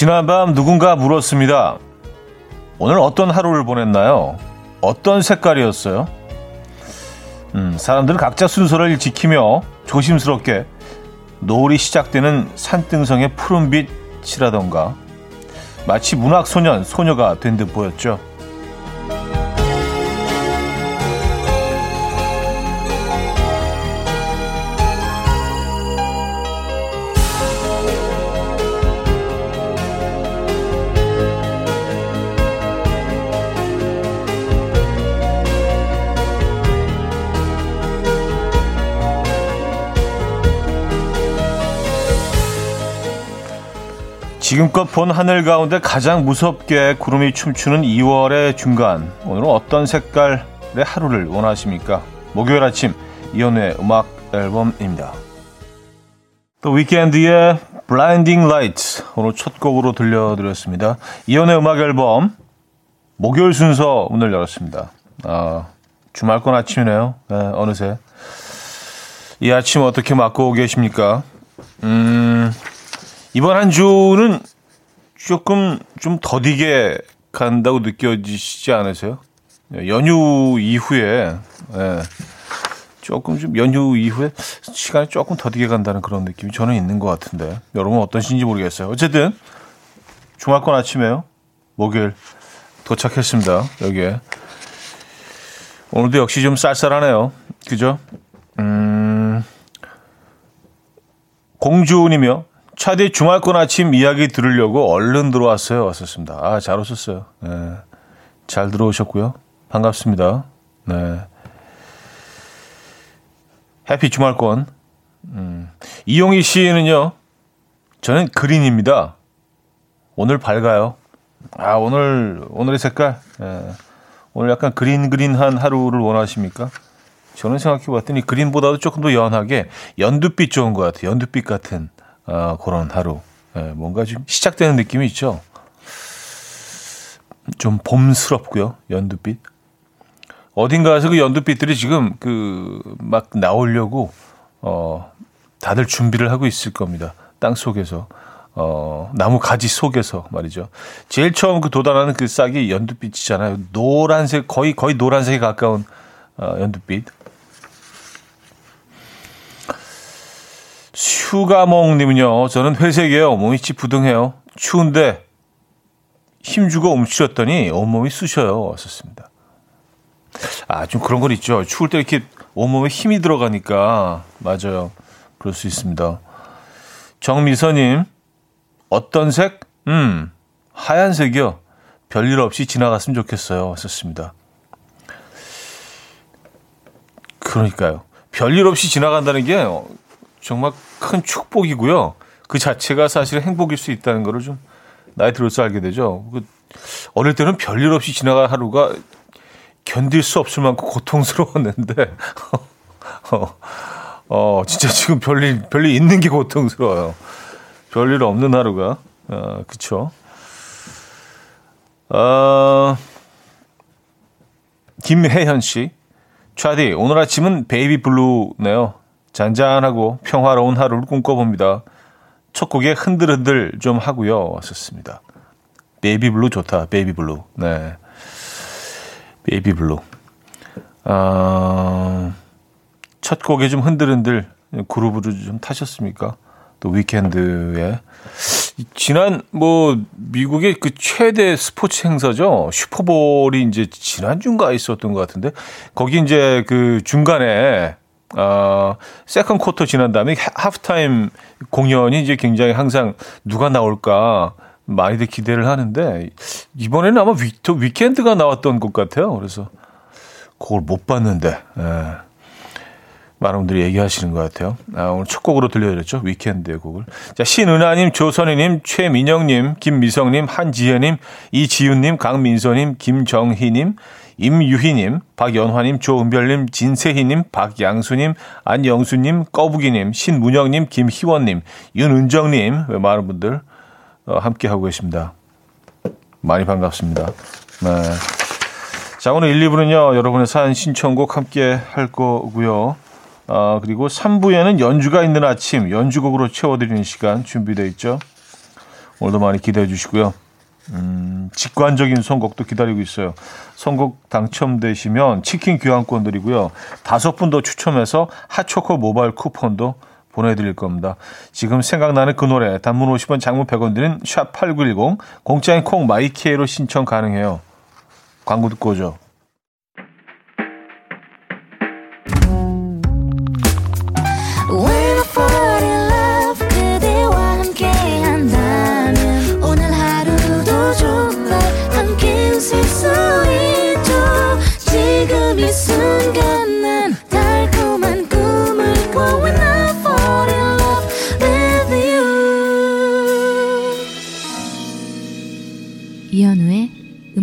지난밤 누군가 물었습니다. 오늘 어떤 하루를 보냈나요? 어떤 색깔이었어요? 음, 사람들은 각자 순서를 지키며 조심스럽게 노을이 시작되는 산등성의 푸른빛이라던가 마치 문학소년, 소녀가 된 듯 보였죠. 지금껏 본 하늘 가운데 가장 무섭게 구름이 춤추는 2월의 중간. 오늘은 어떤 색깔의 하루를 원하십니까? 목요일 아침 이연우의 음악 앨범입니다. 또 위켄드의 Blinding Lights 오늘 첫 곡으로 들려드렸습니다. 이연우의 음악 앨범 목요일 순서 문을 열었습니다. 아, 주말권 아침이네요. 네, 어느새. 이 아침 어떻게 맞고 계십니까? 음, 이번 한 주는 조금 좀 더디게 간다고 느껴지시지 않으세요? 연휴 이후에 예, 조금 좀 연휴 이후에 시간이 조금 더디게 간다는 그런 느낌이 저는 있는 것 같은데 여러분 어떠신지 모르겠어요. 어쨌든 주말권 아침에요. 목요일 도착했습니다. 여기에 오늘도 역시 좀 쌀쌀하네요. 그죠? 음, 공주님이요. 차디 주말권 아침 이야기 들으려고 얼른 들어왔어요. 왔었습니다. 아, 잘 오셨어요. 네. 잘 들어오셨고요. 반갑습니다. 네. 해피 주말권. 음. 이용희 씨는요, 저는 그린입니다. 오늘 밝아요. 아, 오늘, 오늘의 색깔. 네. 오늘 약간 그린 그린한 하루를 원하십니까? 저는 생각해 봤더니 그린보다도 조금 더 연하게 연두빛 좋은 것 같아요. 연두빛 같은 어, 그런 하루. 예, 뭔가 좀 시작되는 느낌이 있죠. 좀 봄스럽고요. 연두빛. 어딘가에서 그 연두빛들이 지금 그 막 나오려고 어 다들 준비를 하고 있을 겁니다. 땅 속에서 어 나무 가지 속에서 말이죠. 제일 처음 그 돋아나는 그 싹이 연두빛이잖아요. 노란색 거의 거의 노란색에 가까운 어 연두빛. 휴가몽님은요, 저는 회색이에요. 몸이 찌부둥해요. 추운데 힘주고 움츠렸더니 온몸이 쑤셔요. 왔었습니다. 아, 좀 그런 건 있죠. 추울 때 이렇게 온몸에 힘이 들어가니까, 맞아요. 그럴 수 있습니다. 정미서님, 어떤 색? 음, 하얀색이요. 별일 없이 지나갔으면 좋겠어요. 왔었습니다. 그러니까요. 별일 없이 지나간다는 게 정말 큰 축복이고요. 그 자체가 사실 행복일 수 있다는 거를 좀 나이 들어서 알게 되죠. 그 어릴 때는 별일 없이 지나갈 하루가 견딜 수 없을 만큼 고통스러웠는데, 어, 어, 진짜 지금 별일, 별일 있는 게 고통스러워요. 별일 없는 하루가, 어, 그쵸. 어, 김혜현 씨. 차디, 오늘 아침은 baby blue네요. 잔잔하고 평화로운 하루를 꿈꿔봅니다. 첫 곡에 흔들흔들 좀 하고요. 왔었습니다. baby blue 좋다. baby blue. 네. baby blue. 아, 첫 곡에 좀 흔들흔들 groove를 좀 타셨습니까? 또 위켄드에 지난 뭐 미국의 그 최대 스포츠 행사죠 슈퍼볼이 이제 지난 주인가 있었던 것 같은데 거기 이제 그 중간에 어, second quarter 지난 다음에 하프타임 공연이 이제 굉장히 항상 누가 나올까 많이들 기대를 하는데 이번에는 아마 위, 위켄드가 나왔던 것 같아요. 그래서 그걸 못 봤는데 예. 많은 분들이 얘기하시는 것 같아요. 아, 오늘 첫 곡으로 들려드렸죠. 위켄드의 곡을. 자, 신은하님, 조선희님, 최민영님, 김미성님, 한지혜님, 이지윤님, 강민서님, 김정희님, 임유희님, 박연화님, 조은별님, 진세희님, 박양수님, 안영수님, 꺼부기님, 신문영님, 김희원님, 윤은정님, 왜 많은 분들 어, 함께 하고 계십니다. 많이 반갑습니다. 네. 자, 오늘 1, 2부는요, 여러분의 사연 신청곡 함께 할 거고요. 어, 그리고 3부에는 연주가 있는 아침, 연주곡으로 채워드리는 시간 준비되어 있죠. 오늘도 많이 기대해 주시고요. 음, 직관적인 선곡도 기다리고 있어요. 선곡 당첨되시면 치킨 교환권 드리고요. 다섯 분 더 추첨해서 핫초코 모바일 쿠폰도 보내드릴 겁니다. 지금 생각나는 그 노래 단문 50원 장문 100원 드는 샵8910 공짜인 콩 마이케이로 신청 가능해요. 광고 듣고 오죠.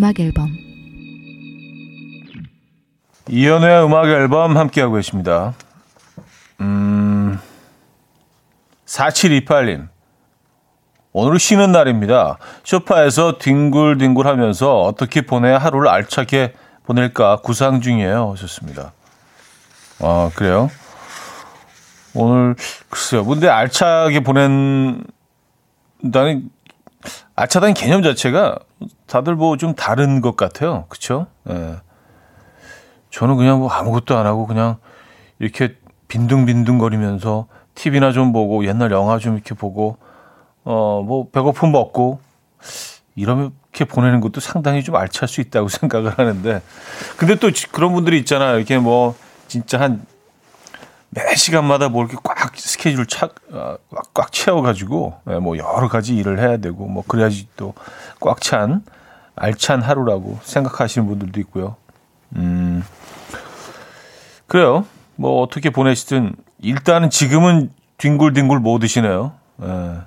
음악 앨범 이연우의 음악 앨범 함께하고 계십니다. 음, 4728님. 오늘 쉬는 날입니다. 소파에서 뒹굴뒹굴 하면서 어떻게 보내야 하루를 알차게 보낼까 구상 중이에요. 하셨습니다. 아, 그래요? 오늘, 글쎄요. 근데 알차게 보낸다는 알차다는 개념 자체가 다들 뭐 좀 다른 것 같아요. 그쵸? 예. 저는 그냥 뭐 아무것도 안 하고 그냥 이렇게 빈둥빈둥거리면서 TV나 좀 보고 옛날 영화 좀 이렇게 보고 어 뭐 배고픔 먹고 이렇게 보내는 것도 상당히 좀 알찰 수 있다고 생각을 하는데 근데 또 그런 분들이 있잖아요. 이렇게 뭐 진짜 한 매 시간마다 뭐 이렇게 꽉 스케줄 차, 어, 꽉, 꽉 채워가지고 예, 뭐 여러 가지 일을 해야 되고 뭐 그래야지 또 꽉 찬 알찬 하루라고 생각하시는 분들도 있고요. 음 그래요. 뭐 어떻게 보내시든 일단은 지금은 뒹굴뒹굴 뭐 드시네요. 예.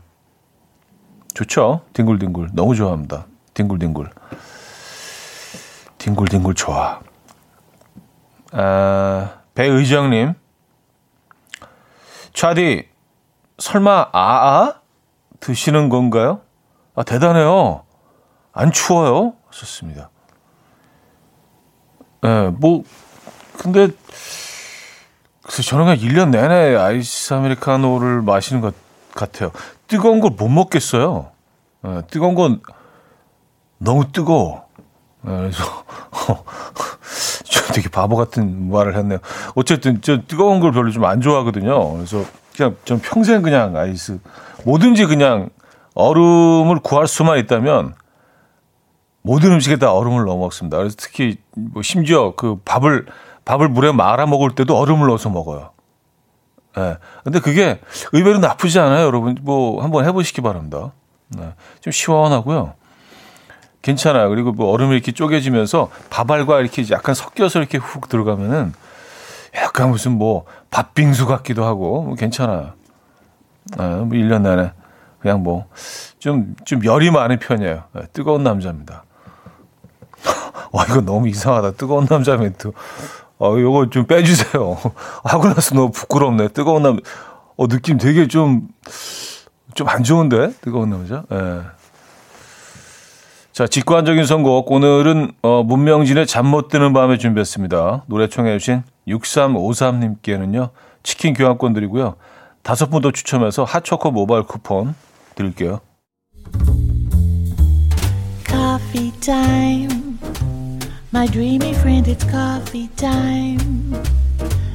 좋죠. 뒹굴뒹굴 너무 좋아합니다. 뒹굴뒹굴 뒹굴뒹굴 좋아. 아, 배의정님 차디, 설마 아아 드시는 건가요? 아, 대단해요. 안 추워요? 좋습니다. 예, 네, 뭐, 근데, 그래서 저는 그냥 1년 내내 아이스 아메리카노를 마시는 것 같아요. 뜨거운 걸 못 먹겠어요. 네, 뜨거운 건 너무 뜨거워. 네, 그래서, 저 되게 바보 같은 말을 했네요. 어쨌든 저 뜨거운 걸 별로 좀 안 좋아하거든요. 그래서 그냥 전 평생 그냥 아이스 뭐든지 그냥 얼음을 구할 수만 있다면 모든 음식에 다 얼음을 넣어 먹습니다. 그래서 특히 뭐 심지어 그 밥을 밥을 물에 말아 먹을 때도 얼음을 넣어서 먹어요. 예. 네. 근데 그게 의외로 나쁘지 않아요, 여러분. 뭐 한번 해보시기 바랍니다. 네. 좀 시원하고요. 괜찮아요. 그리고 뭐 얼음이 이렇게 쪼개지면서 밥알과 이렇게 약간 섞여서 이렇게 훅 들어가면은 약간 무슨 뭐 밥빙수 같기도 하고 뭐 괜찮아요. 아, 뭐 1년 내내 그냥 뭐좀좀 열이 많은 편이에요. 네, 뜨거운 남자입니다. 와 이거 너무 이상하다. 뜨거운 남자 멘트. 어 이거 좀 빼주세요. 하고 나서 너무 부끄럽네. 뜨거운 남. 어 느낌 되게 좀 좀 안 좋은데 뜨거운 남자. 예. 네. 자, 직관적인 선곡. 오늘은 어, 문명진의 잠 못 드는 밤에 준비했습니다. 노래 청해 주신 6353님께는요. 치킨 교환권 드리고요. 다섯 분 더 추첨해서 핫초코 모바일 쿠폰 드릴게요. Coffee time. My dreamy friend, it's coffee time.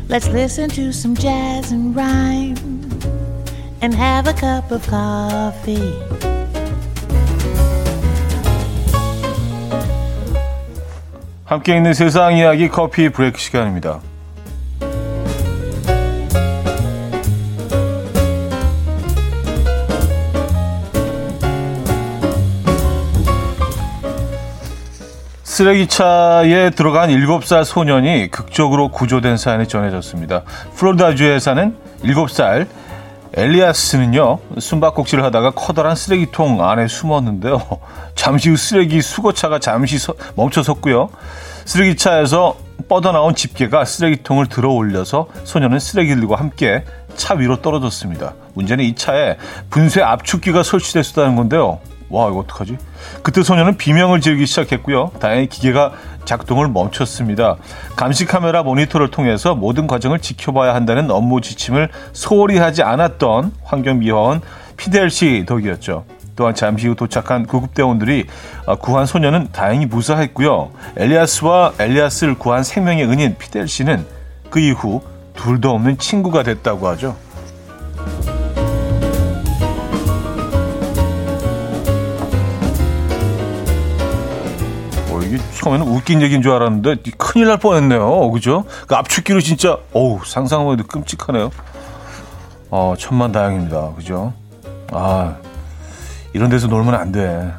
Let's listen to some jazz and rhyme and have a cup of coffee. 함께 있는 세상 이야기 커피 브레이크 시간입니다. 쓰레기차에 들어간 7살 소년이 극적으로 구조된 사연이 전해졌습니다. 플로리다주에 사는 7살 엘리아스는요, 숨바꼭질을 하다가 커다란 쓰레기통 안에 숨었는데요. 잠시 후 쓰레기 수거차가 잠시 서, 멈춰 섰고요. 쓰레기차에서 뻗어나온 집게가 쓰레기통을 들어 올려서 소녀는 쓰레기들과 함께 차 위로 떨어졌습니다. 문제는 이 차에 분쇄 압축기가 설치됐었다는 건데요. 와, 이거 어떡하지? 그때 소녀는 비명을 지르기 시작했고요. 다행히 기계가 작동을 멈췄습니다. 감시 카메라 모니터를 통해서 모든 과정을 지켜봐야 한다는 업무 지침을 소홀히 하지 않았던 환경미화원 피델 씨 덕이었죠. 또한 잠시 후 도착한 구급대원들이 아, 구한 소녀는 다행히 무사했고요. 엘리아스와 엘리아스를 구한 생명의 은인 피델 씨는 그 이후 둘도 없는 친구가 됐다고 하죠. 처음에는 웃긴 얘기인 줄 알았는데 큰일 날 뻔했네요. 그죠? 그 압축기로 진짜 어우 상상만 해도 끔찍하네요. 어 천만 다행입니다. 그죠? 아 이런 데서 놀면 안 돼.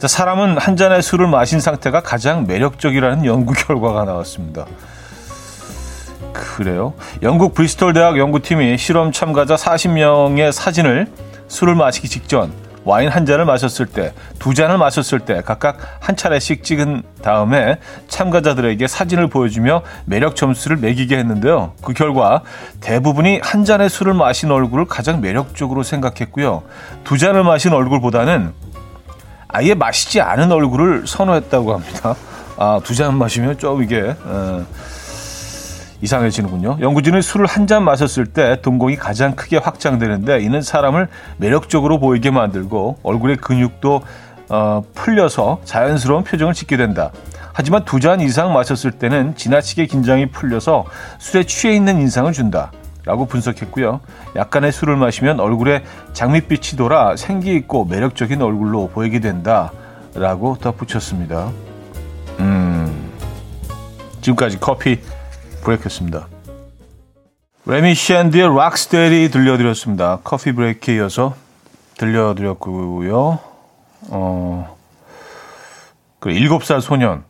자, 사람은 한 잔의 술을 마신 상태가 가장 매력적이라는 연구 결과가 나왔습니다. 그래요? 영국 브리스톨 대학 연구팀이 실험 참가자 40명의 사진을 술을 마시기 직전 와인 한 잔을 마셨을 때, 두 잔을 마셨을 때 각각 한 차례씩 찍은 다음에 참가자들에게 사진을 보여주며 매력 점수를 매기게 했는데요. 그 결과 대부분이 한 잔의 술을 마신 얼굴을 가장 매력적으로 생각했고요. 두 잔을 마신 얼굴보다는 아예 마시지 않은 얼굴을 선호했다고 합니다. 아, 두 잔 마시면 좀 이게, 어, 이상해지는군요. 연구진은 술을 한 잔 마셨을 때 동공이 가장 크게 확장되는데 이는 사람을 매력적으로 보이게 만들고 얼굴의 근육도 어, 풀려서 자연스러운 표정을 짓게 된다. 하지만 두 잔 이상 마셨을 때는 지나치게 긴장이 풀려서 술에 취해 있는 인상을 준다. 라고 분석했고요. 약간의 술을 마시면 얼굴에 장밋빛이 돌아 생기 있고 매력적인 얼굴로 보이게 된다. 라고 덧붙였습니다. 음, 지금까지 커피 브레이크였습니다. 레미 샌드의 락스테리 들려드렸습니다. 커피 브레이크에 이어서 들려드렸고요. 어, 그 7살 소년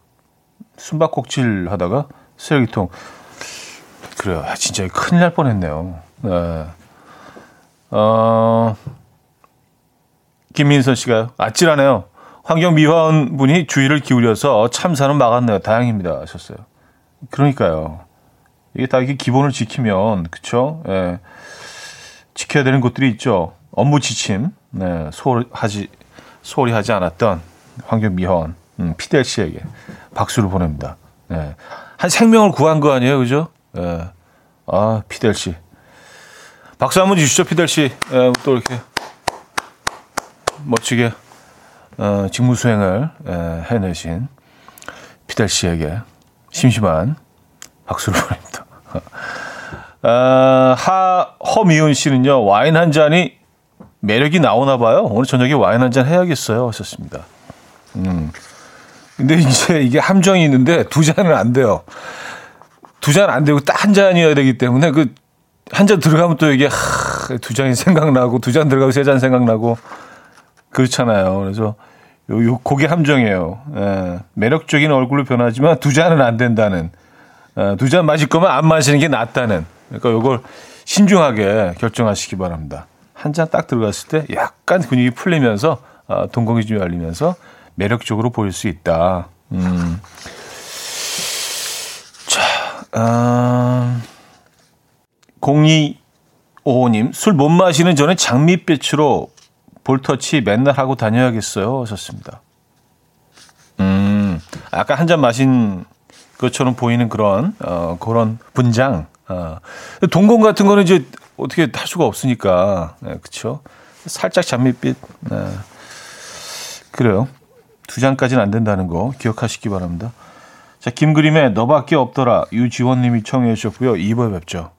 숨바꼭질 하다가 쓰레기통 그래요. 아, 진짜 큰일 날 뻔했네요. 네. 어, 김민선 씨가 아찔하네요. 환경 미화원 분이 주의를 기울여서 참사는 막았네요. 다행입니다. 하셨어요. 그러니까요. 이게 다 이게 기본을 지키면 그쵸? 예. 지켜야 되는 것들이 있죠. 업무 지침, 네, 소홀하지 소홀히 하지 않았던 환경미화원 음, 피델 씨에게 박수를 보냅니다. 네. 한 생명을 구한 거 아니에요, 그죠? 예. 아 피델 씨, 박수 한번 주시죠, 피델 씨. 예, 또 이렇게 멋지게 어, 직무 수행을 예, 해내신 피델 씨에게 심심한 박수를 보냅니다. 아, 하, 허미훈 씨는요, 와인 한 잔이 매력이 나오나 봐요. 오늘 저녁에 와인 한 잔 해야겠어요. 하셨습니다. 음. 근데 이제 이게 함정이 있는데 두 잔은 안 돼요. 두 잔 안 되고 딱 한 잔이어야 되기 때문에 그 한 잔 들어가면 또 이게 하, 두 잔이 생각나고 두 잔 들어가고 세 잔 생각나고 그렇잖아요. 그래서 요, 요, 그게 함정이에요. 예, 매력적인 얼굴로 변하지만 두 잔은 안 된다는. 예, 두잔 마실 거면 안 마시는 게 낫다는. 그러니까 요걸 신중하게 결정하시기 바랍니다. 한 잔 딱 들어갔을 때 약간 근육이 풀리면서 어, 동공이 좀 열리면서 매력적으로 보일 수 있다. 음. 자, 아, 0255님, 술 못 마시는 저는 장밋빛으로 볼터치 맨날 하고 다녀야겠어요. 하셨습니다. 음, 아까 한 잔 마신 것처럼 보이는 그런, 어, 그런 분장. 어. 동공 같은 거는 이제 어떻게 할 수가 없으니까. 네, 그쵸. 살짝 장밋빛. 네. 그래요. 두 잔까지는 안 된다는 거 기억하시기 바랍니다. 자, 김그림의 너밖에 없더라. 유지원 님이 청해 주셨고요. 2부에 뵙죠.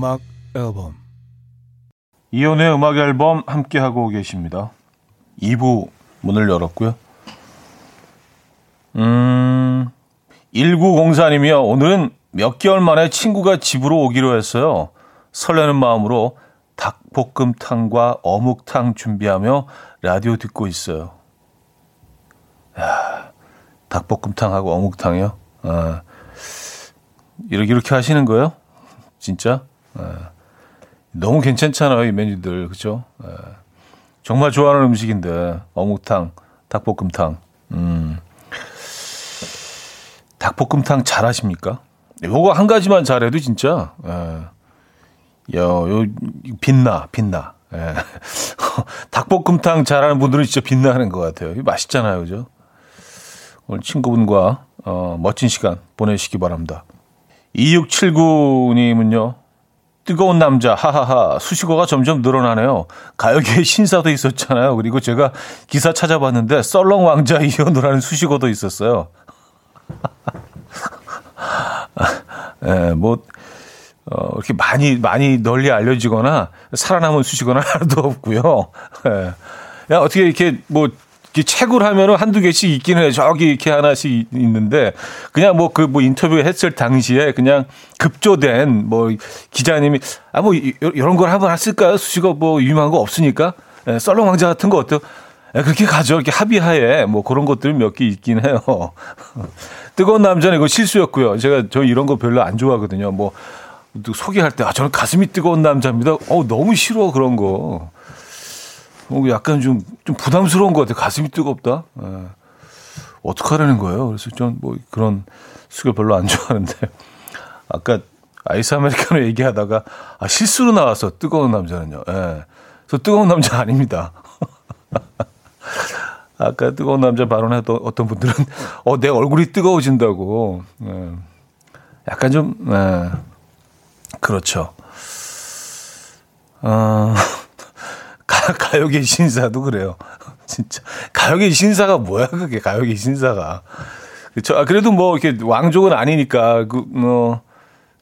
음악 앨범 이현우의 음악 앨범 함께 하고 계십니다. 2부 문을 열었고요. 음, 1904님이요. 오늘은 몇 개월 만에 친구가 집으로 오기로 했어요. 설레는 마음으로 닭볶음탕과 어묵탕 준비하며 라디오 듣고 있어요. 야, 닭볶음탕하고 어묵탕이요? 아, 이렇게, 이렇게 하시는 거예요? 진짜. 너무 괜찮잖아요 이 메뉴들 그죠? 에, 예. 정말 좋아하는 음식인데 어묵탕 닭볶음탕. 음. 닭볶음탕 잘 하십니까? 요거 한 가지만 잘해도 진짜, 예. 야, 요, 빛나, 빛나. 예. 닭볶음탕 잘하는 분들은 진짜 빛나는 것 같아요. 맛있잖아요, 그죠? 오늘 친구분과, 어, 멋진 시간 보내시기 바랍니다. 2679님은요, 뜨거운 남자, 하하하, 수식어가 점점 늘어나네요. 가요계에 신사도 있었잖아요. 그리고 제가 기사 찾아봤는데, 썰렁 왕자 이현우라는 수식어도 있었어요. 예, 뭐, 어, 이렇게 많이, 많이 널리 알려지거나 살아남은 수식어는 하나도 없고요. 예. 야, 어떻게 이렇게 뭐, 책을 하면은 한두 개씩 있기는 해. 저기 이렇게 하나씩 있는데, 그냥 뭐 그 뭐 인터뷰 했을 당시에 그냥 급조된 뭐 기자님이, 아, 뭐 이런 걸 한번 했을까요? 수식어 뭐 유명한 거 없으니까. 예, 썰렁 왕자 같은 거 어때요? 예, 그렇게 가죠. 이렇게 합의하에 뭐 그런 것들 몇 개 있긴 해요. 뜨거운 남자는 이거 실수였고요. 제가 저 이런 거 별로 안 좋아하거든요. 뭐 소개할 때, 아, 저는 가슴이 뜨거운 남자입니다. 어, 너무 싫어, 그런 거. 어, 약간 좀, 좀 부담스러운 것 같아요. 가슴이 뜨겁다. 예. 어떡하라는 거예요? 그래서 좀뭐 그런 수가 별로 안 좋아하는데. 아까 아이스 아메리카노 얘기하다가, 아, 실수로 나와서 뜨거운 남자는요. 예. 저 뜨거운 남자 아닙니다. 아까 뜨거운 남자 발언했던 어떤 분들은, 어, 내 얼굴이 뜨거워진다고. 예. 약간 좀, 예. 그렇죠. 어, 가, 가요계 신사도 그래요. 진짜. 가요계 신사가 뭐야, 그게, 가요계 신사가. 그쵸. 아, 그래도 뭐, 이렇게 왕족은 아니니까, 그, 뭐,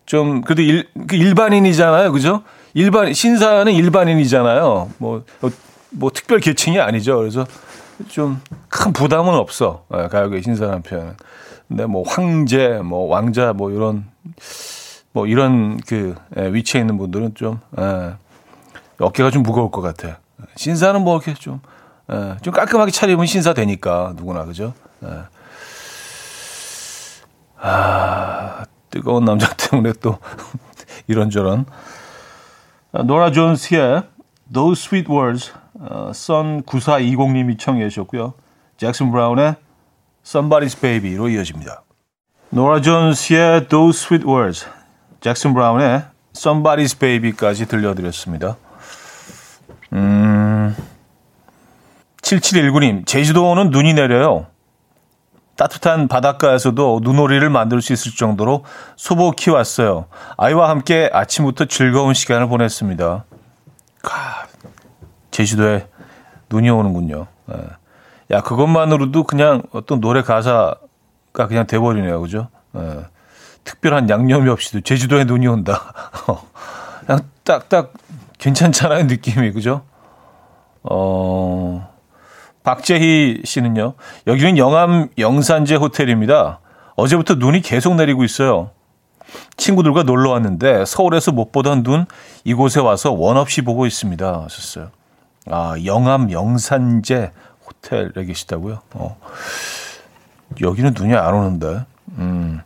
좀, 그래도 일, 그 일반인이잖아요. 그죠? 일반, 신사는 일반인이잖아요. 뭐, 뭐, 특별 계층이 아니죠. 그래서 좀 큰 부담은 없어. 예, 가요계 신사라는 표현은. 근데 뭐, 황제, 뭐, 왕자, 뭐, 이런, 뭐 이런 그 예, 위치에 있는 분들은 좀 예, 어깨가 좀 무거울 것 같아. 신사는 뭐 이렇게 좀, 예, 좀 깔끔하게 차리면 신사 되니까 누구나 그죠? 예. 아 뜨거운 남자 때문에 또 이런저런. 아, 노라 존스의 Those Sweet Words, 어, 선 9420님이 청해 주셨고요. 잭슨 브라운의 Somebody's Baby로 이어집니다. 노라 존스의 Those Sweet Words, 잭슨 브라운의 Somebody's Baby까지 들려드렸습니다. 음, 7719님, 제주도는 눈이 내려요. 따뜻한 바닷가에서도 눈오리를 만들 수 있을 정도로 소복히 왔어요. 아이와 함께 아침부터 즐거운 시간을 보냈습니다. 가, 제주도에 눈이 오는군요. 예. 야, 그것만으로도 그냥 어떤 노래 가사가 그냥 돼버리네요. 그죠? 예. 특별한 양념이 없이도 제주도에 눈이 온다. 그냥 딱, 딱 괜찮잖아요, 느낌이. 그죠? 어, 박재희 씨는요. 여기는 영암 영산제 호텔입니다. 어제부터 눈이 계속 내리고 있어요. 친구들과 놀러 왔는데 서울에서 못 보던 눈 이곳에 와서 원 없이 보고 있습니다. 하셨어요. 아, 영암 영산제 호텔에 계시다고요? 어. 여기는 눈이 안 오는데. 음.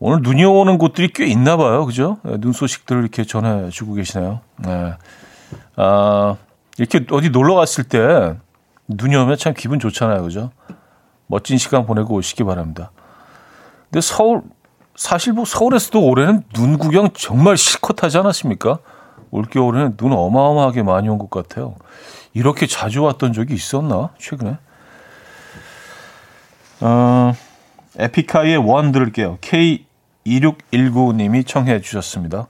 오늘 눈이 오는 곳들이 꽤 있나 봐요. 그죠? 네, 눈 소식들을 이렇게 전해 주고 계시네요. 네. 아, 이렇게 어디 놀러 갔을 때 눈이 오면 참 기분 좋잖아요. 그죠? 멋진 시간 보내고 오시기 바랍니다. 근데 서울, 사실 뭐 서울에서도 올해는 눈 구경 정말 실컷 하지 않았습니까? 올겨울에는 눈 어마어마하게 많이 온 것 같아요. 이렇게 자주 왔던 적이 있었나? 최근에? 어, 에픽하이의 원 들을게요. K 2619님이 청해 주셨습니다.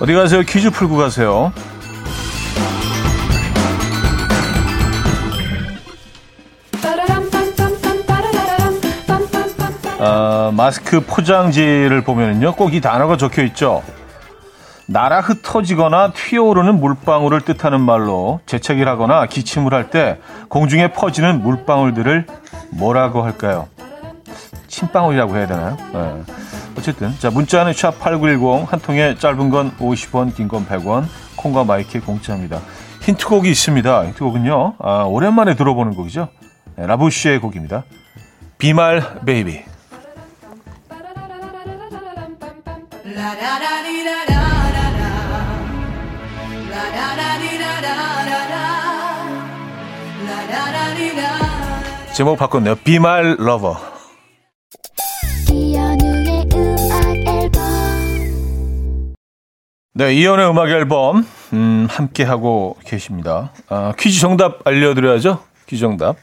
어디 가세요? 퀴즈 풀고 가세요. 어, 마스크 포장지를 보면요. 꼭 이 단어가 적혀 있죠. 날아 흩어지거나 튀어오르는 물방울을 뜻하는 말로 재채기를 하거나 기침을 할 때 공중에 퍼지는 물방울들을 뭐라고 할까요? 침방울이라고 해야 되나요? 네. 어쨌든 자 문자는 샵 8910 한 통에 짧은 건 50원 긴 건 100원 콩과 마이크 공짜입니다. 힌트곡이 있습니다. 힌트곡은요. 아, 오랜만에 들어보는 곡이죠. 라부쉬의 곡입니다. 비말 베이비. 제목 바꿨네요. 비말 lover. 네, 이현우의 음악 앨범 음, 함께 하고 계십니다. 아, 퀴즈 정답 알려드려야죠. 퀴즈 정답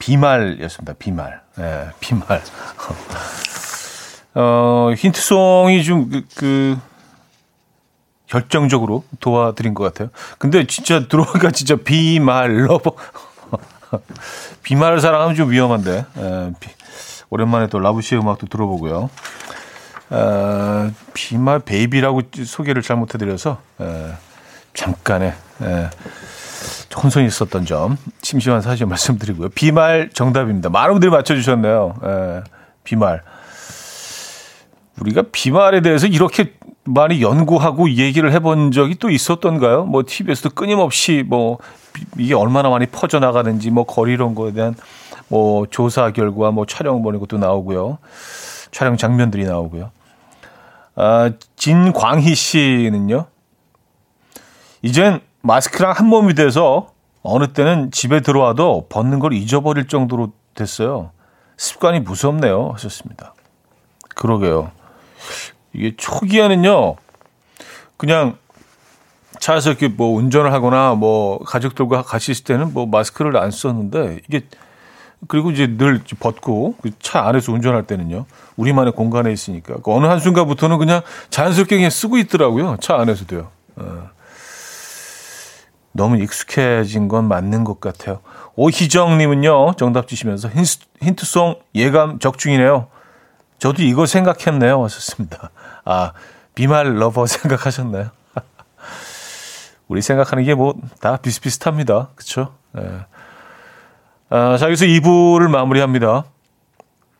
비말이었습니다. 비말. 네, 비말. 어, 힌트송이 좀 그, 그 결정적으로 도와드린 것 같아요. 근데 진짜 들어오니까 진짜 Be My Lover. 비말을 사랑하면 좀 위험한데. 에, 비, 오랜만에 또 라브시의 음악도 들어보고요. 에, Be My Baby라고 소개를 잘못해드려서 에, 잠깐의 에, 혼선이 있었던 점 심심한 사과 말씀드리고요. 비말 정답입니다. 많은 분들이 맞춰주셨네요. 에, 비말. 우리가 비말에 대해서 이렇게 많이 연구하고 얘기를 해본 적이 또 있었던가요? 뭐 TV에서도 끊임없이 뭐 이게 얼마나 많이 퍼져나가는지 뭐 거리 이런 거에 대한 뭐 조사 결과 뭐 촬영 보는 것도 나오고요. 촬영 장면들이 나오고요. 아, 진광희 씨는요. 이젠 마스크랑 한 몸이 돼서 어느 때는 집에 들어와도 벗는 걸 잊어버릴 정도로 됐어요. 습관이 무섭네요. 하셨습니다. 그러게요. 이게 초기에는요, 그냥 차에서 이렇게 뭐 운전을 하거나 뭐 가족들과 같이 있을 때는 뭐 마스크를 안 썼는데 이게 그리고 이제 늘 벗고 그차 안에서 운전할 때는요 우리만의 공간에 있으니까 그 어느 한 순간부터는 그냥 자연스럽게 그냥 쓰고 있더라고요 차 안에서도요. 어. 너무 익숙해진 건 맞는 것 같아요. 오희정님은요 정답 주시면서 힌트, 송 예감 적중이네요. 저도 이거 생각했네요. 왔었습니다. 아 Be My Lover 생각하셨나요? 우리 생각하는 게 뭐 다 비슷비슷합니다. 그렇죠? 네. 아, 자, 여기서 2부를 마무리합니다.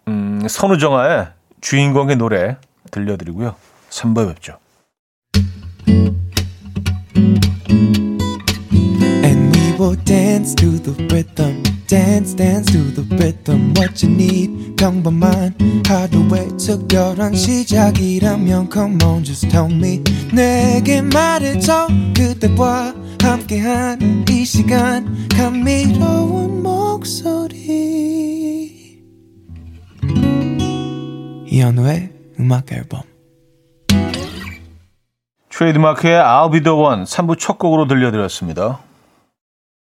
음, 선우정아의 주인공의 노래 들려드리고요. 3부에 뵙죠. Dance to the rhythm. dance dance to the rhythm what you need 평범한 하루의 특별한 시작이라면 come on just tell me 내게 말해줘 그대와 함께한 이 시간 감미로운 목소리 이현우의 음악 앨범 트레이드마크의 I'll be the one 3부 첫 곡으로 들려드렸습니다.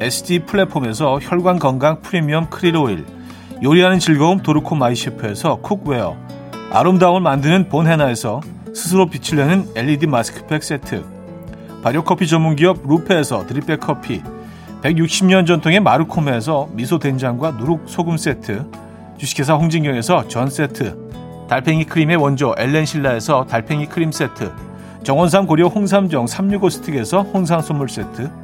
SD 플랫폼에서 혈관 건강 프리미엄 크릴 오일 요리하는 즐거움 도르코 마이셰프에서 cookware 아름다움을 만드는 본헤나에서 스스로 빛을 내는 LED 마스크팩 세트 발효커피 전문기업 루페에서 drip bag 커피 160년 전통의 마르코메에서 미소된장과 누룩소금 세트 주식회사 홍진경에서 전 세트 달팽이 크림의 원조 엘렌실라에서 달팽이 크림 세트 정원삼 고려 홍삼정 365 스틱에서 홍삼 선물 세트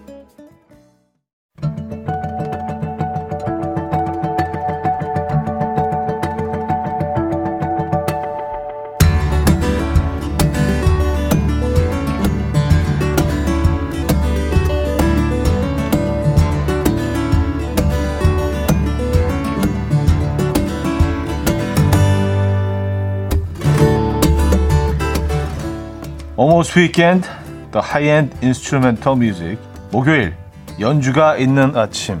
Almost Weekend, The High-End Instrumental Music. 목요일, 연주가 있는 아침.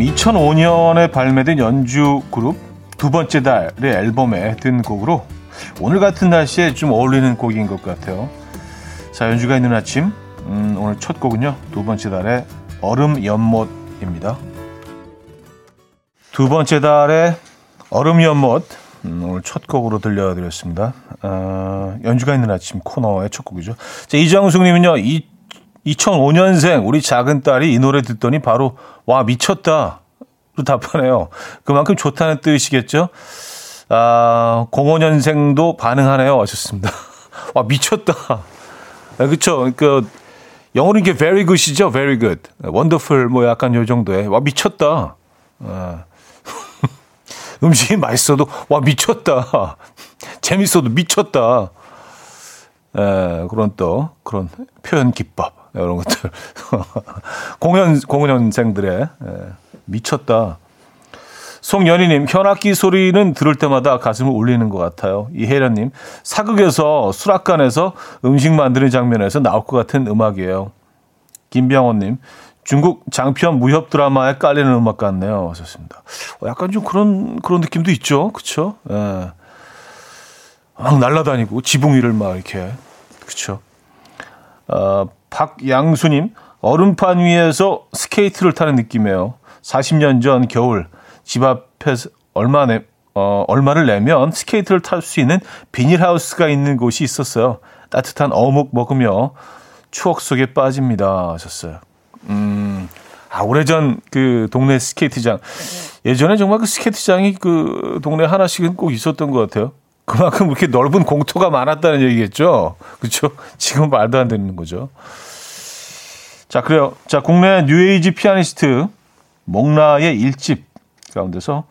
2005년에 발매된 연주 그룹 두 번째 달의 앨범에 든 곡으로 오늘 같은 날씨에 좀 어울리는 곡인 것 같아요. 자, 연주가 있는 아침. 음, 오늘 첫 곡은요. 두 번째 달의 얼음 연못입니다. 두 번째 달의 얼음 연못. 음, 오늘 첫 곡으로 들려드렸습니다. 어, 연주가 있는 아침 코너의 첫 곡이죠. 자, 이장숙님은요, 이, 2005년생 우리 작은 딸이 이 노래 듣더니 바로 와 미쳤다. 로 답하네요. 그만큼 좋다는 뜻이겠죠? 아, 05년생도 반응하네요. 하셨습니다. 와, 미쳤다. 아, 그쵸. 그, 영어로 이게 very good이죠. very good. wonderful 뭐 약간 요 정도에. 와, 미쳤다. 아. 음식이 맛있어도 와 미쳤다. 재밌어도 미쳤다. 에, 그런 또 그런 표현 기법 이런 것들 공연 공연생들의 에, 미쳤다. 송연희님, 현악기 소리는 들을 때마다 가슴을 울리는 것 같아요. 이혜련님, 사극에서 수락관에서 음식 만드는 장면에서 나올 것 같은 음악이에요. 김병원님, 중국 장편 무협 드라마에 깔리는 음악 같네요. 하셨습니다. 어, 약간 좀 그런, 그런 느낌도 있죠. 그쵸? 예. 막 날아다니고, 지붕 위를 막 이렇게. 그쵸? 어, 박양수님, 얼음판 위에서 스케이트를 타는 느낌이에요. 40년 전 겨울, 집 앞에서 얼마 내, 어, 얼마를 내면 스케이트를 탈 수 있는 비닐하우스가 있는 곳이 있었어요. 따뜻한 어묵 먹으며 추억 속에 빠집니다. 하셨어요. 음, 아, 오래전 그 동네 스케이트장. 예전에 정말 그 스케이트장이 그 동네 하나씩은 꼭 있었던 것 같아요. 그만큼 그렇게 넓은 공터가 많았다는 얘기겠죠. 그렇죠? 지금 말도 안 되는 거죠. 자, 그래요. 자, 국내 뉴에이지 피아니스트 목라의 일집 가운데서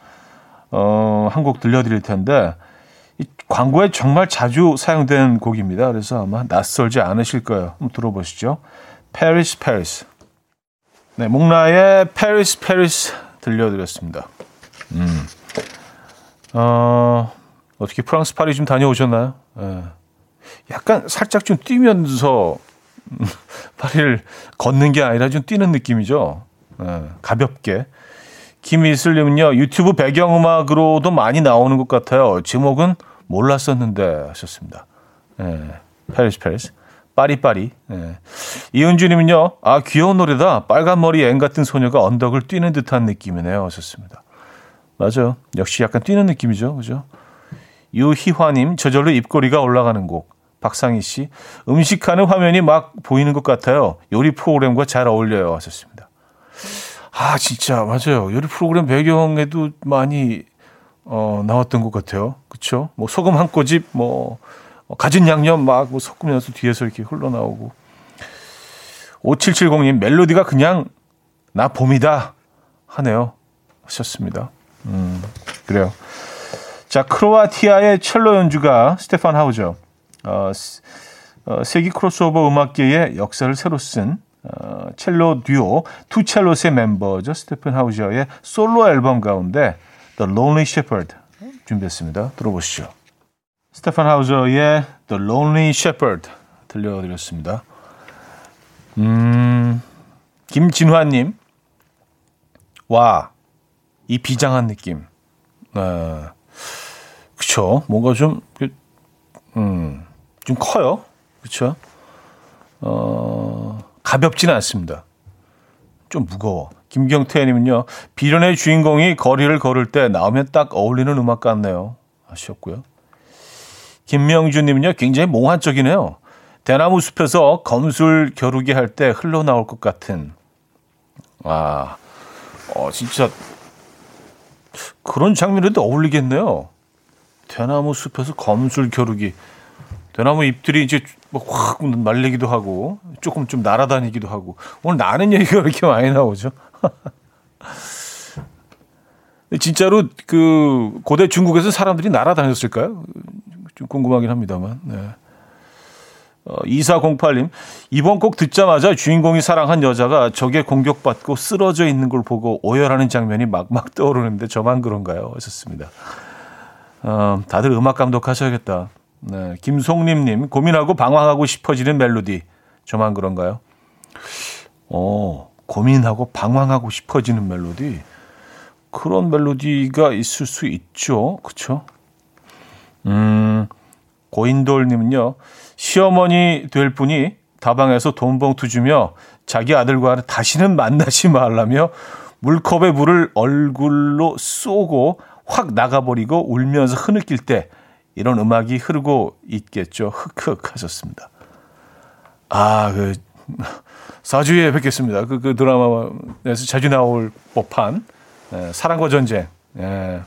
어, 한 곡 들려드릴 텐데 이 광고에 정말 자주 사용된 곡입니다. 그래서 아마 낯설지 않으실 거예요. 한번 들어보시죠. Paris, Paris. 네, 목라의 Paris, Paris 들려드렸습니다. 음. 어, 어떻게 프랑스 파리 좀 다녀오셨나요? 예. 약간 살짝 좀 뛰면서 파리를 걷는 게 아니라 좀 뛰는 느낌이죠. 예, 가볍게. 김이슬님은요, 유튜브 배경음악으로도 많이 나오는 것 같아요. 제목은 몰랐었는데 하셨습니다. 예, Paris Paris. 빠리빠리. 예. 이은주님은요, 아, 귀여운 노래다. 빨간 머리 앤 같은 소녀가 언덕을 뛰는 듯한 느낌이네요. 하셨습니다. 맞아요. 역시 약간 뛰는 느낌이죠. 그죠? 유희화님, 저절로 입꼬리가 올라가는 곡. 박상희 씨, 음식하는 화면이 막 보이는 것 같아요. 요리 프로그램과 잘 어울려요. 하셨습니다. 아, 진짜, 맞아요. 요리 프로그램 배경에도 많이, 어, 나왔던 것 같아요. 그쵸? 뭐, 소금 한 꼬집, 뭐, 가진 양념 막 뭐 섞으면서 뒤에서 이렇게 흘러나오고. 5770님, 멜로디가 그냥, 나 봄이다. 하네요. 하셨습니다. 음, 그래요. 자, 크로아티아의 첼로 연주가 스테판 하우저. 어, 어, 세기 크로스오버 음악계의 역사를 새로 쓴 어, 첼로 듀오 투 첼로스의 멤버죠. 스테판 하우저의 솔로 앨범 가운데 The Lonely Shepherd 준비했습니다. 들어보시죠. 스테판 하우저의 The Lonely Shepherd 들려드렸습니다. 음, 김진화님, 와, 이 비장한 느낌. 어, 그쵸. 뭔가 좀, 그, 음, 좀 커요. 그쵸. 어, 가볍지는 않습니다. 좀 무거워. 김경태님은요, 비련의 주인공이 거리를 걸을 때 나오면 딱 어울리는 음악 같네요. 하셨고요. 김명준님은요, 굉장히 몽환적이네요. 대나무 숲에서 검술 겨루기 할 때 흘러나올 것 같은. 아, 어, 진짜 그런 장면에도 어울리겠네요. 대나무 숲에서 검술 겨루기. 대나무 잎들이 이제 확 말리기도 하고 조금 좀 날아다니기도 하고 오늘 나는 얘기가 이렇게 많이 나오죠. 진짜로 그 고대 중국에서 사람들이 날아다녔을까요? 좀 궁금하긴 합니다만. 네. 어, 2408님, 이번 곡 듣자마자 주인공이 사랑한 여자가 적에 공격받고 쓰러져 있는 걸 보고 오열하는 장면이 막막 떠오르는데 저만 그런가요? 하셨습니다. 어, 다들 음악 감독 하셔야겠다. 네, 김송림님, 고민하고 방황하고 싶어지는 멜로디. 저만 그런가요? 어, 고민하고 방황하고 싶어지는 멜로디. 그런 멜로디가 있을 수 있죠. 그쵸? 음, 고인돌님은요, 시어머니 될 분이 다방에서 돈 봉투 주며 자기 아들과 다시는 만나지 말라며 물컵에 물을 얼굴로 쏘고 확 나가버리고 울면서 흐느낄 때 이런 음악이 흐르고 있겠죠. 흑흑 하셨습니다. 아, 그, 사주에 뵙겠습니다. 그, 그 드라마에서 자주 나올 법한 예, 사랑과 전쟁. 예.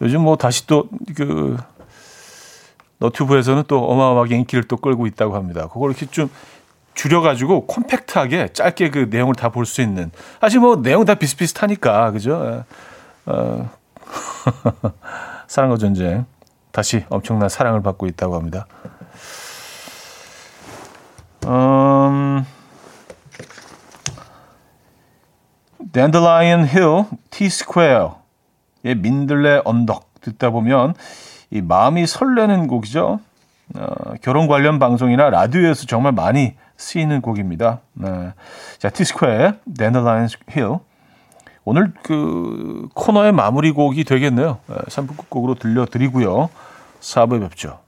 요즘 뭐 다시 또그 너튜브에서는 또 어마어마하게 인기를 또 끌고 있다고 합니다. 그걸 이렇게 좀 줄여가지고 콤팩트하게 짧게 그 내용을 다 볼 수 있는. 사실 뭐 내용 다 비슷비슷하니까 그죠? 예. 어. 사랑과 전쟁 다시 엄청난 사랑을 받고 있다고 합니다. 음, Dandelion Hill T-스퀘어의 민들레 언덕 듣다 보면 이 마음이 설레는 곡이죠. 어, 결혼 관련 방송이나 라디오에서 정말 많이 쓰이는 곡입니다. 네. 자, T-스퀘어의 Dandelion Hill 오늘 그 코너의 마무리 곡이 되겠네요. 3부 곡으로 들려드리고요. 4부에 뵙죠.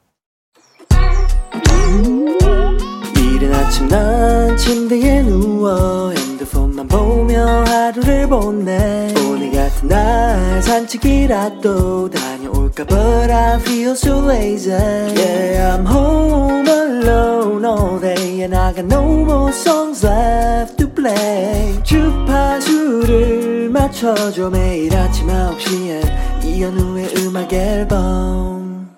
이른 아침 난 침대에 누워 핸드폰만 보며 하루를 보내. 오늘 같은 날 산책이라도 다녀올까 But I feel so lazy. Yeah I'm home alone. all day And I got no more songs left to play. 주파수를 맞춰줘. 매일 아침 9시에 이현우의 음악 앨범.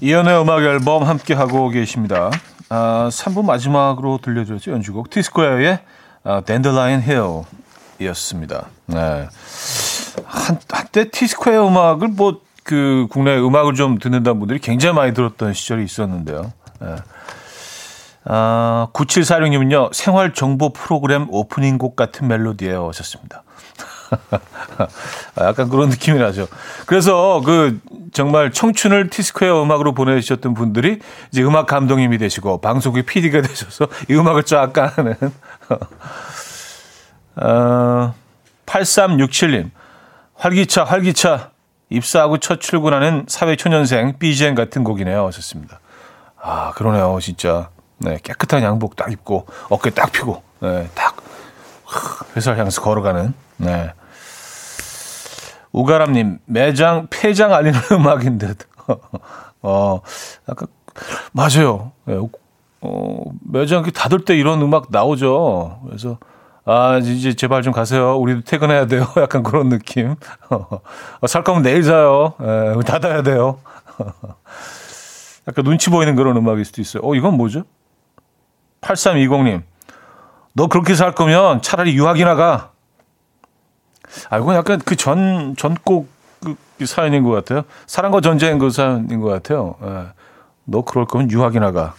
이현우의 음악 앨범 함께하고 계십니다. 아, 3부 마지막으로 들려드렸죠. 연주곡. 티스코어의 아, 댄더라인 헤어이었습니다. 네. 한, 한때 티스코어 음악을 뭐, 그, 국내 음악을 좀 듣는다는 분들이 굉장히 많이 들었던 시절이 있었는데요. 네. 아, 9746님은요, 생활 정보 프로그램 오프닝 곡 같은 멜로디예요 하셨습니다. 아, 약간 그런 느낌이 나죠. 그래서 그 정말 청춘을 티스퀘어 음악으로 보내주셨던 분들이 이제 음악 감독님이 되시고 방송국 PD가 되셔서 이 음악을 쫙 까는 어, 8367님 활기차 활기차 입사하고 첫 출근하는 사회초년생 BGM 같은 곡이네요. 하셨습니다. 아 그러네요 진짜 네, 깨끗한 양복 딱 입고 어깨 딱 펴고 네, 딱 회사를 향해서 걸어가는 네. 우가람님, 매장 폐장 알리는 음악인 듯. 어, 약간, 맞아요. 네, 어, 매장 닫을 때 이런 음악 나오죠. 그래서, 아, 이제 제발 좀 가세요. 우리도 퇴근해야 돼요. 약간 그런 느낌. 어, 살 거면 내일 사요. 예, 닫아야 돼요. 약간 눈치 보이는 그런 음악일 수도 있어요. 어, 이건 뭐죠? 8320님. 너 그렇게 살 거면 차라리 유학이나 가. 아, 이건 약간 그 전, 전곡 그 사연인 것 같아요. 사랑과 전쟁 그 사연인 것 같아요. 예. 너 그럴 거면 유학이나 가.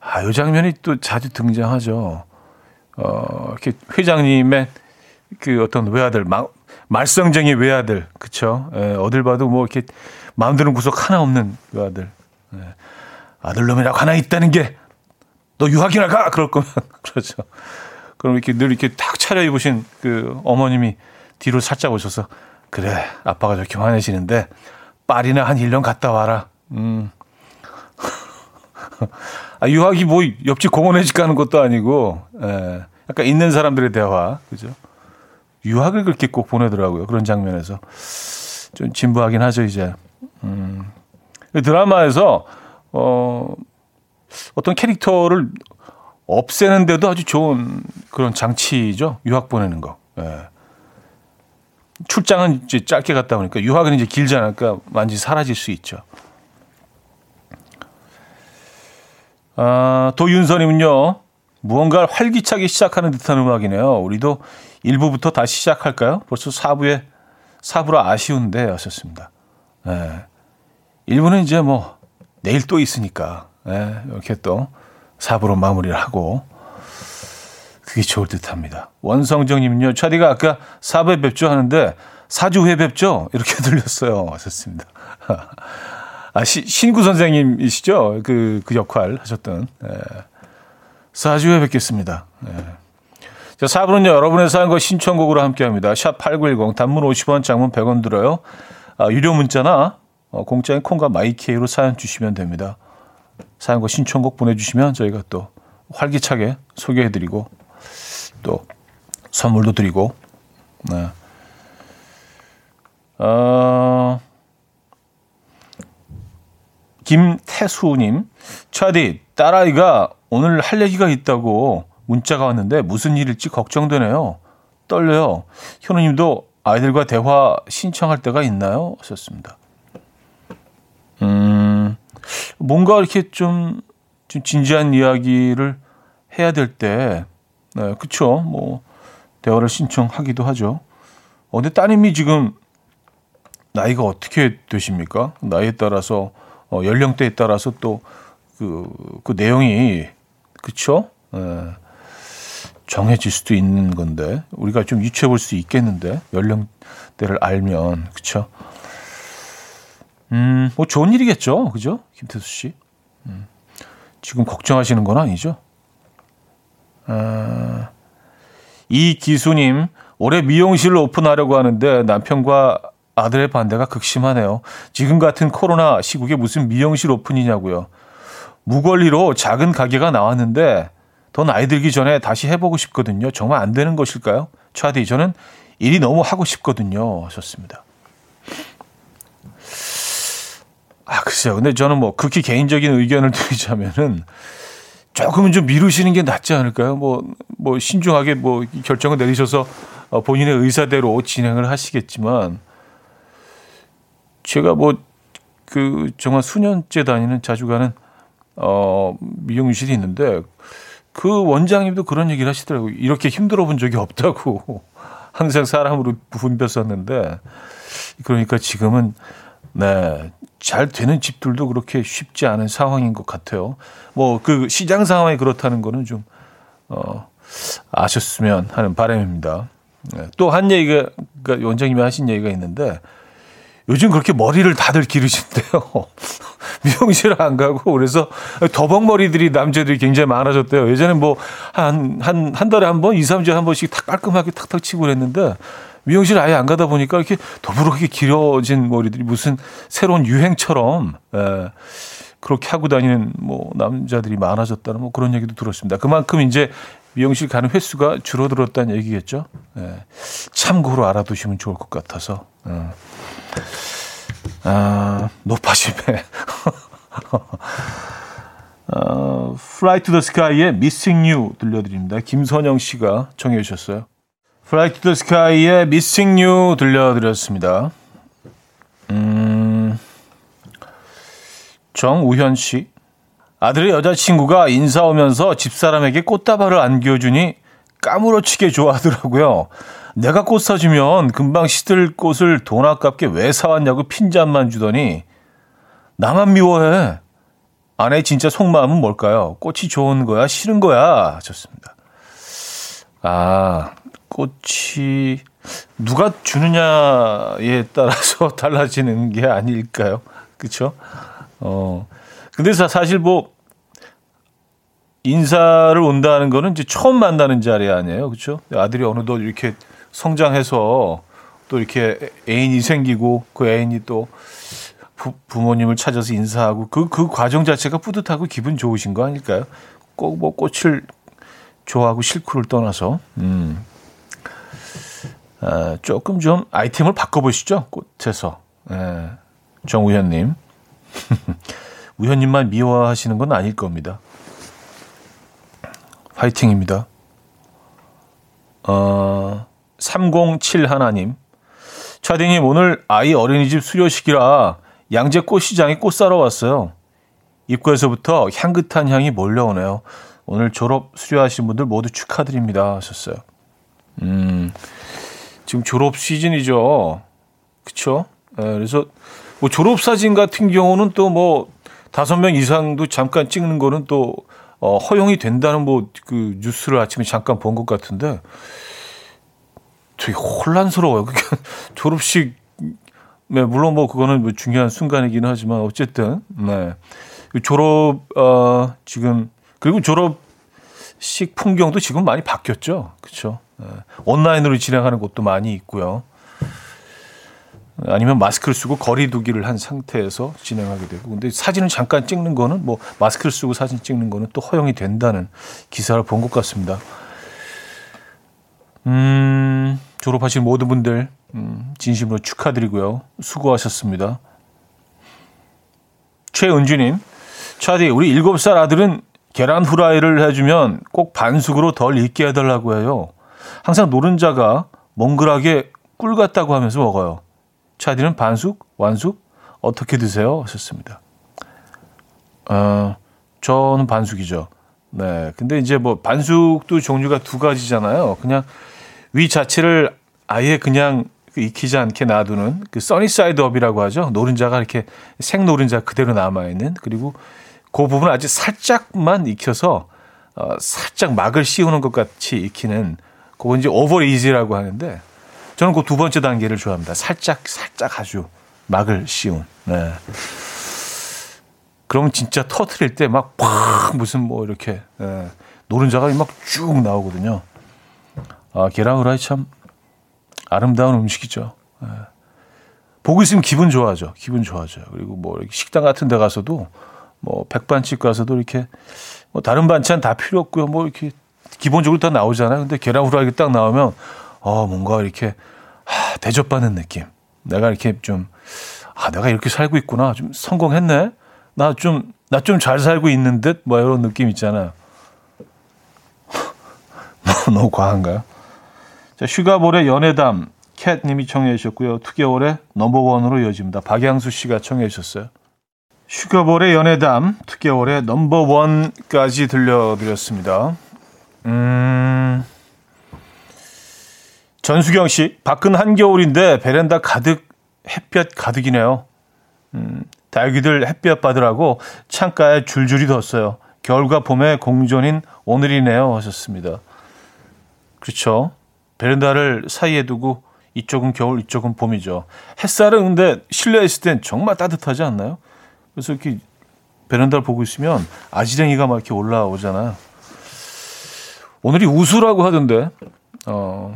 아, 이 장면이 또 자주 등장하죠. 어, 이렇게 회장님의 그 어떤 외아들, 마, 말썽쟁이 외아들, 그쵸? 예, 어딜 봐도 뭐 이렇게 마음 드는 구석 하나 없는 외아들. 예. 아들놈이라고 하나 있다는 게 너 유학이나 가! 그럴 거면, 그렇죠. 그럼 이렇게 늘 이렇게 탁 차려입으신 그 어머님이 뒤로 살짝 오셔서 그래 아빠가 저렇게 화내시는데 파리나 한 1년 갔다 와라. 음. 아, 유학이 뭐 옆집 공원에 집 가는 것도 아니고 예. 약간 있는 사람들의 대화 그죠? 유학을 그렇게 꼭 보내더라고요 그런 장면에서 좀 진부하긴 하죠 이제. 음. 그 드라마에서 어 어떤 캐릭터를 없애는데도 아주 좋은 그런 장치죠. 유학 보내는 거. 예. 출장은 이제 짧게 갔다 오니까 유학은 이제 길잖아요. 그러니까 완전히 사라질 수 있죠. 아, 도윤선님은요. 무언가를 활기차게 시작하는 듯한 음악이네요. 우리도 1부부터 다시 시작할까요? 벌써 4부에 4부로 아쉬운데 하셨습니다. 예. 1부는 이제 뭐 내일 또 있으니까 예, 이렇게 또 4부로 마무리를 하고 그게 좋을 듯 합니다. 원성정님은요, 차디가 아까 4부에 뵙죠 하는데 4주 후에 뵙죠? 이렇게 들렸어요. 하셨습니다. 아, 시, 신구 선생님이시죠? 그, 그 역할 하셨던. 예. 4주 후에 뵙겠습니다. 예. 자, 4부는요, 여러분의 사연과 신청곡으로 함께 합니다. 샵8910, 단문 50원, 장문 100원 들어요. 아, 유료 문자나, 어, 공짜인 콩과 마이케이로 사연 주시면 됩니다. 사연과 신청곡 보내주시면 저희가 또 활기차게 소개해드리고, 또 선물도 드리고, 네. 어, 김태수님, 차디, 딸아이가 오늘 할 얘기가 있다고 문자가 왔는데 무슨 일일지 걱정되네요. 떨려요. 현우님도 아이들과 대화 신청할 때가 있나요? 하셨습니다. 음, 뭔가 이렇게 좀, 좀 진지한 이야기를 해야 될 때, 네, 그쵸. 뭐, 대화를 신청하기도 하죠. 어, 근데 따님이 지금 나이가 어떻게 되십니까? 나이에 따라서, 어, 연령대에 따라서 또 그, 그 내용이, 그쵸? 네. 정해질 수도 있는 건데 우리가 좀 유추해 볼 수 있겠는데 연령대를 알면 그쵸? 음, 뭐 좋은 일이겠죠, 그죠, 김태수 씨? 음, 지금 걱정하시는 건 아니죠? 아, 이 기수님 올해 미용실을 오픈하려고 하는데 남편과 아들의 반대가 극심하네요. 지금 같은 코로나 시국에 무슨 미용실 오픈이냐고요. 무권리로 작은 가게가 나왔는데 더 나이 들기 전에 다시 해보고 싶거든요. 정말 안 되는 것일까요? 차디, 저는 일이 너무 하고 싶거든요. 하셨습니다. 아, 글쎄요. 근데 저는 뭐 극히 개인적인 의견을 드리자면은 조금은 좀 미루시는 게 낫지 않을까요? 뭐, 뭐 신중하게 뭐 결정을 내리셔서 어, 본인의 의사대로 진행을 하시겠지만 제가 뭐 그 정말 수년째 다니는 자주 가는 어 미용실이 있는데 그 원장님도 그런 얘기를 하시더라고요. 이렇게 힘들어 본 적이 없다고. 항상 사람으로 분별었는데 그러니까 지금은 네, 잘 되는 집들도 그렇게 쉽지 않은 상황인 것 같아요. 뭐 그 시장 상황이 그렇다는 거는 좀 어, 아셨으면 하는 바람입니다. 네, 또한 얘기가 그러니까 원장님이 하신 얘기가 있는데 요즘 그렇게 머리를 다들 기르신대요. 미용실 안 가고 그래서 더벅머리들이 남자들이 굉장히 많아졌대요. 예전에 뭐 한 한 한 달에 한 번, 2, 3주에 한 번씩 탁 깔끔하게 탁탁 치고 그랬는데 미용실 아예 안 가다 보니까 이렇게 더부룩하게 길어진 머리들이 무슨 새로운 유행처럼 예, 그렇게 하고 다니는 뭐 남자들이 많아졌다는 뭐 그런 얘기도 들었습니다. 그만큼 이제 미용실 가는 횟수가 줄어들었다는 얘기겠죠. 예, 참고로 알아두시면 좋을 것 같아서. 예. 아, 높아짐에. 어, Fly to the Sky의 Missing You 들려드립니다. 김선영 씨가 청해 주셨어요. To the Sky의 Missing You 들려드렸습니다. 음, 정우현 씨. 아들의 여자친구가 인사 오면서 집사람에게 꽃다발을 안겨주니 까무러치게 좋아하더라고요. 내가 꽃 사주면 금방 시들 꽃을 돈 아깝게 왜 사왔냐고 핀잔만 주더니 나만 미워해. 아내 진짜 속마음은 뭘까요? 꽃이 좋은 거야? 싫은 거야? 하셨습니다. 아, 꽃이 누가 주느냐에 따라서 달라지는 게 아닐까요? 그쵸? 어, 근데 사실 뭐, 인사를 온다는 거는 이제 처음 만나는 자리 아니에요. 그쵸? 아들이 어느덧 이렇게 성장해서 또 이렇게 애인이 생기고 그 애인이 또 부, 모님을 찾아서 인사하고 그, 그 과정 자체가 뿌듯하고 기분 좋으신 거 아닐까요? 꼭 뭐 꽃을 좋아하고 싫고를 떠나서, 음. 아, 조금 좀 아이템을 바꿔보시죠. 꽃에서. 예, 정우현님. 우현님만 미워하시는 건 아닐 겁니다. 화이팅입니다. 어, 307 하나님. 차디님, 오늘 아이 어린이집 수료식이라 양재 꽃시장에 꽃 사러 왔어요. 입구에서부터 향긋한 향이 몰려오네요. 오늘 졸업 수료하신 분들 모두 축하드립니다. 하셨어요. 음, 지금 졸업 시즌이죠. 그쵸? 네, 그래서 뭐 졸업 사진 같은 경우는 또 뭐 다섯 명 이상도 잠깐 찍는 거는 또 어, 허용이 된다는 뭐 그 뉴스를 아침에 잠깐 본 것 같은데 되게 혼란스러워요. 그게 졸업식, 네, 물론 뭐 그거는 뭐 중요한 순간이기는 하지만 어쨌든, 네. 졸업, 어, 지금, 그리고 졸업 식 풍경도 지금 많이 바뀌었죠. 그렇죠. 온라인으로 진행하는 곳도 많이 있고요. 아니면 마스크를 쓰고 거리두기를 한 상태에서 진행하게 되고 근데 사진을 잠깐 찍는 거는 뭐 마스크를 쓰고 사진 찍는 거는 또 허용이 된다는 기사를 본 것 같습니다. 음, 졸업하신 모든 분들 음, 진심으로 축하드리고요. 수고하셨습니다. 최은주님, 차디, 우리 7살 아들은 계란 후라이를 해주면 꼭 반숙으로 덜 익게 해달라고 해요. 항상 노른자가 몽글하게 꿀 같다고 하면서 먹어요. 차디는 반숙, 완숙 어떻게 드세요? 하셨습니다. 어, 저는 반숙이죠. 네. 근데 이제 뭐 반숙도 종류가 두 가지잖아요. 그냥 위 자체를 아예 그냥 익히지 않게 놔두는 그 sunny side up이라고 하죠. 노른자가 이렇게 생 노른자 그대로 남아 있는 그리고 그 부분 아주 살짝만 익혀서 어, 살짝 막을 씌우는 것 같이 익히는 그건 이제 over easy라고 하는데 저는 그 두 번째 단계를 좋아합니다. 살짝 살짝 아주 막을 씌운. 네. 그러면 진짜 터트릴 때 막 팍 무슨 뭐 이렇게 네. 노른자가 막 쭉 나오거든요. 아, 계란 후라이 참 아름다운 음식이죠. 네. 보고 있으면 기분 좋아져. 기분 좋아져요. 그리고 뭐 식당 같은 데 가서도 뭐 백반집 가서도 이렇게 뭐 다른 반찬 다 필요 없고요. 뭐 이렇게 기본적으로 다 나오잖아요. 근데 계란 후라이 딱 나오면 어 뭔가 이렇게 하, 대접받는 느낌. 내가 이렇게 좀 아, 내가 이렇게 살고 있구나. 좀 성공했네. 나 좀 나 좀 잘 살고 있는 듯 뭐 이런 느낌 있잖아요. 너무 과한가요? 자, 슈가볼의 연애담 캣님이 청해 주셨고요. 2개월의 넘버원으로 이어집니다. 박양수 씨가 청해 주셨어요. 슈가볼의 연애담 2개월의 넘버원까지 들려드렸습니다. 음... 전수경 씨, 밖은 한겨울인데 베란다 가득 햇볕 가득이네요. 음, 달귀들 햇볕 받으라고 창가에 줄줄이 뒀어요. 겨울과 봄의 공존인 오늘이네요 하셨습니다. 그렇죠. 베란다를 사이에 두고 이쪽은 겨울, 이쪽은 봄이죠. 햇살은 근데 실내에 있을 땐 정말 따뜻하지 않나요? 그래서 이렇게 베란다를 보고 있으면 아지랭이가 막 이렇게 올라오잖아요. 오늘이 우수라고 하던데, 어,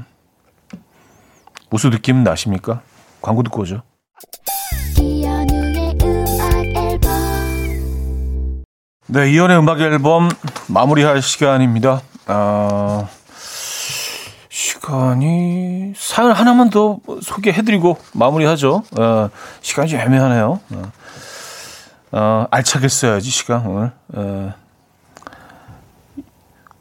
우수 느낌 나십니까? 광고 듣고 오죠. 네, 이연의 음악 앨범 마무리할 시간입니다. 어, 시간이 사연 하나만 더 소개해드리고 마무리하죠. 어, 시간이 좀 애매하네요. 어, 어, 알차게 써야지 시간 오늘. 어,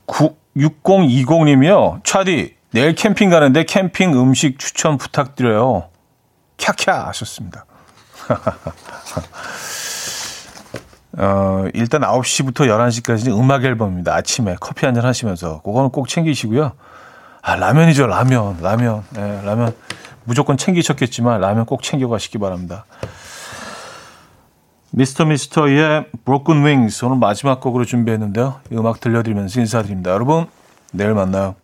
9, 6020님이요. 차디 내일 캠핑 가는데 캠핑 음식 추천 부탁드려요. 캬캬 하셨습니다. 어, 일단 9시부터 11시까지는 음악 앨범입니다. 아침에 커피 한잔 하시면서. 그거는 꼭 챙기시고요. 아, 라면이죠, 라면. 라면. 네, 라면. 무조건 챙기셨겠지만, 라면 꼭 챙겨가시기 바랍니다. 미스터 미스터의 Broken Wings 오늘 마지막 곡으로 준비했는데요. 이 음악 들려드리면서 인사드립니다. 여러분, 내일 만나요.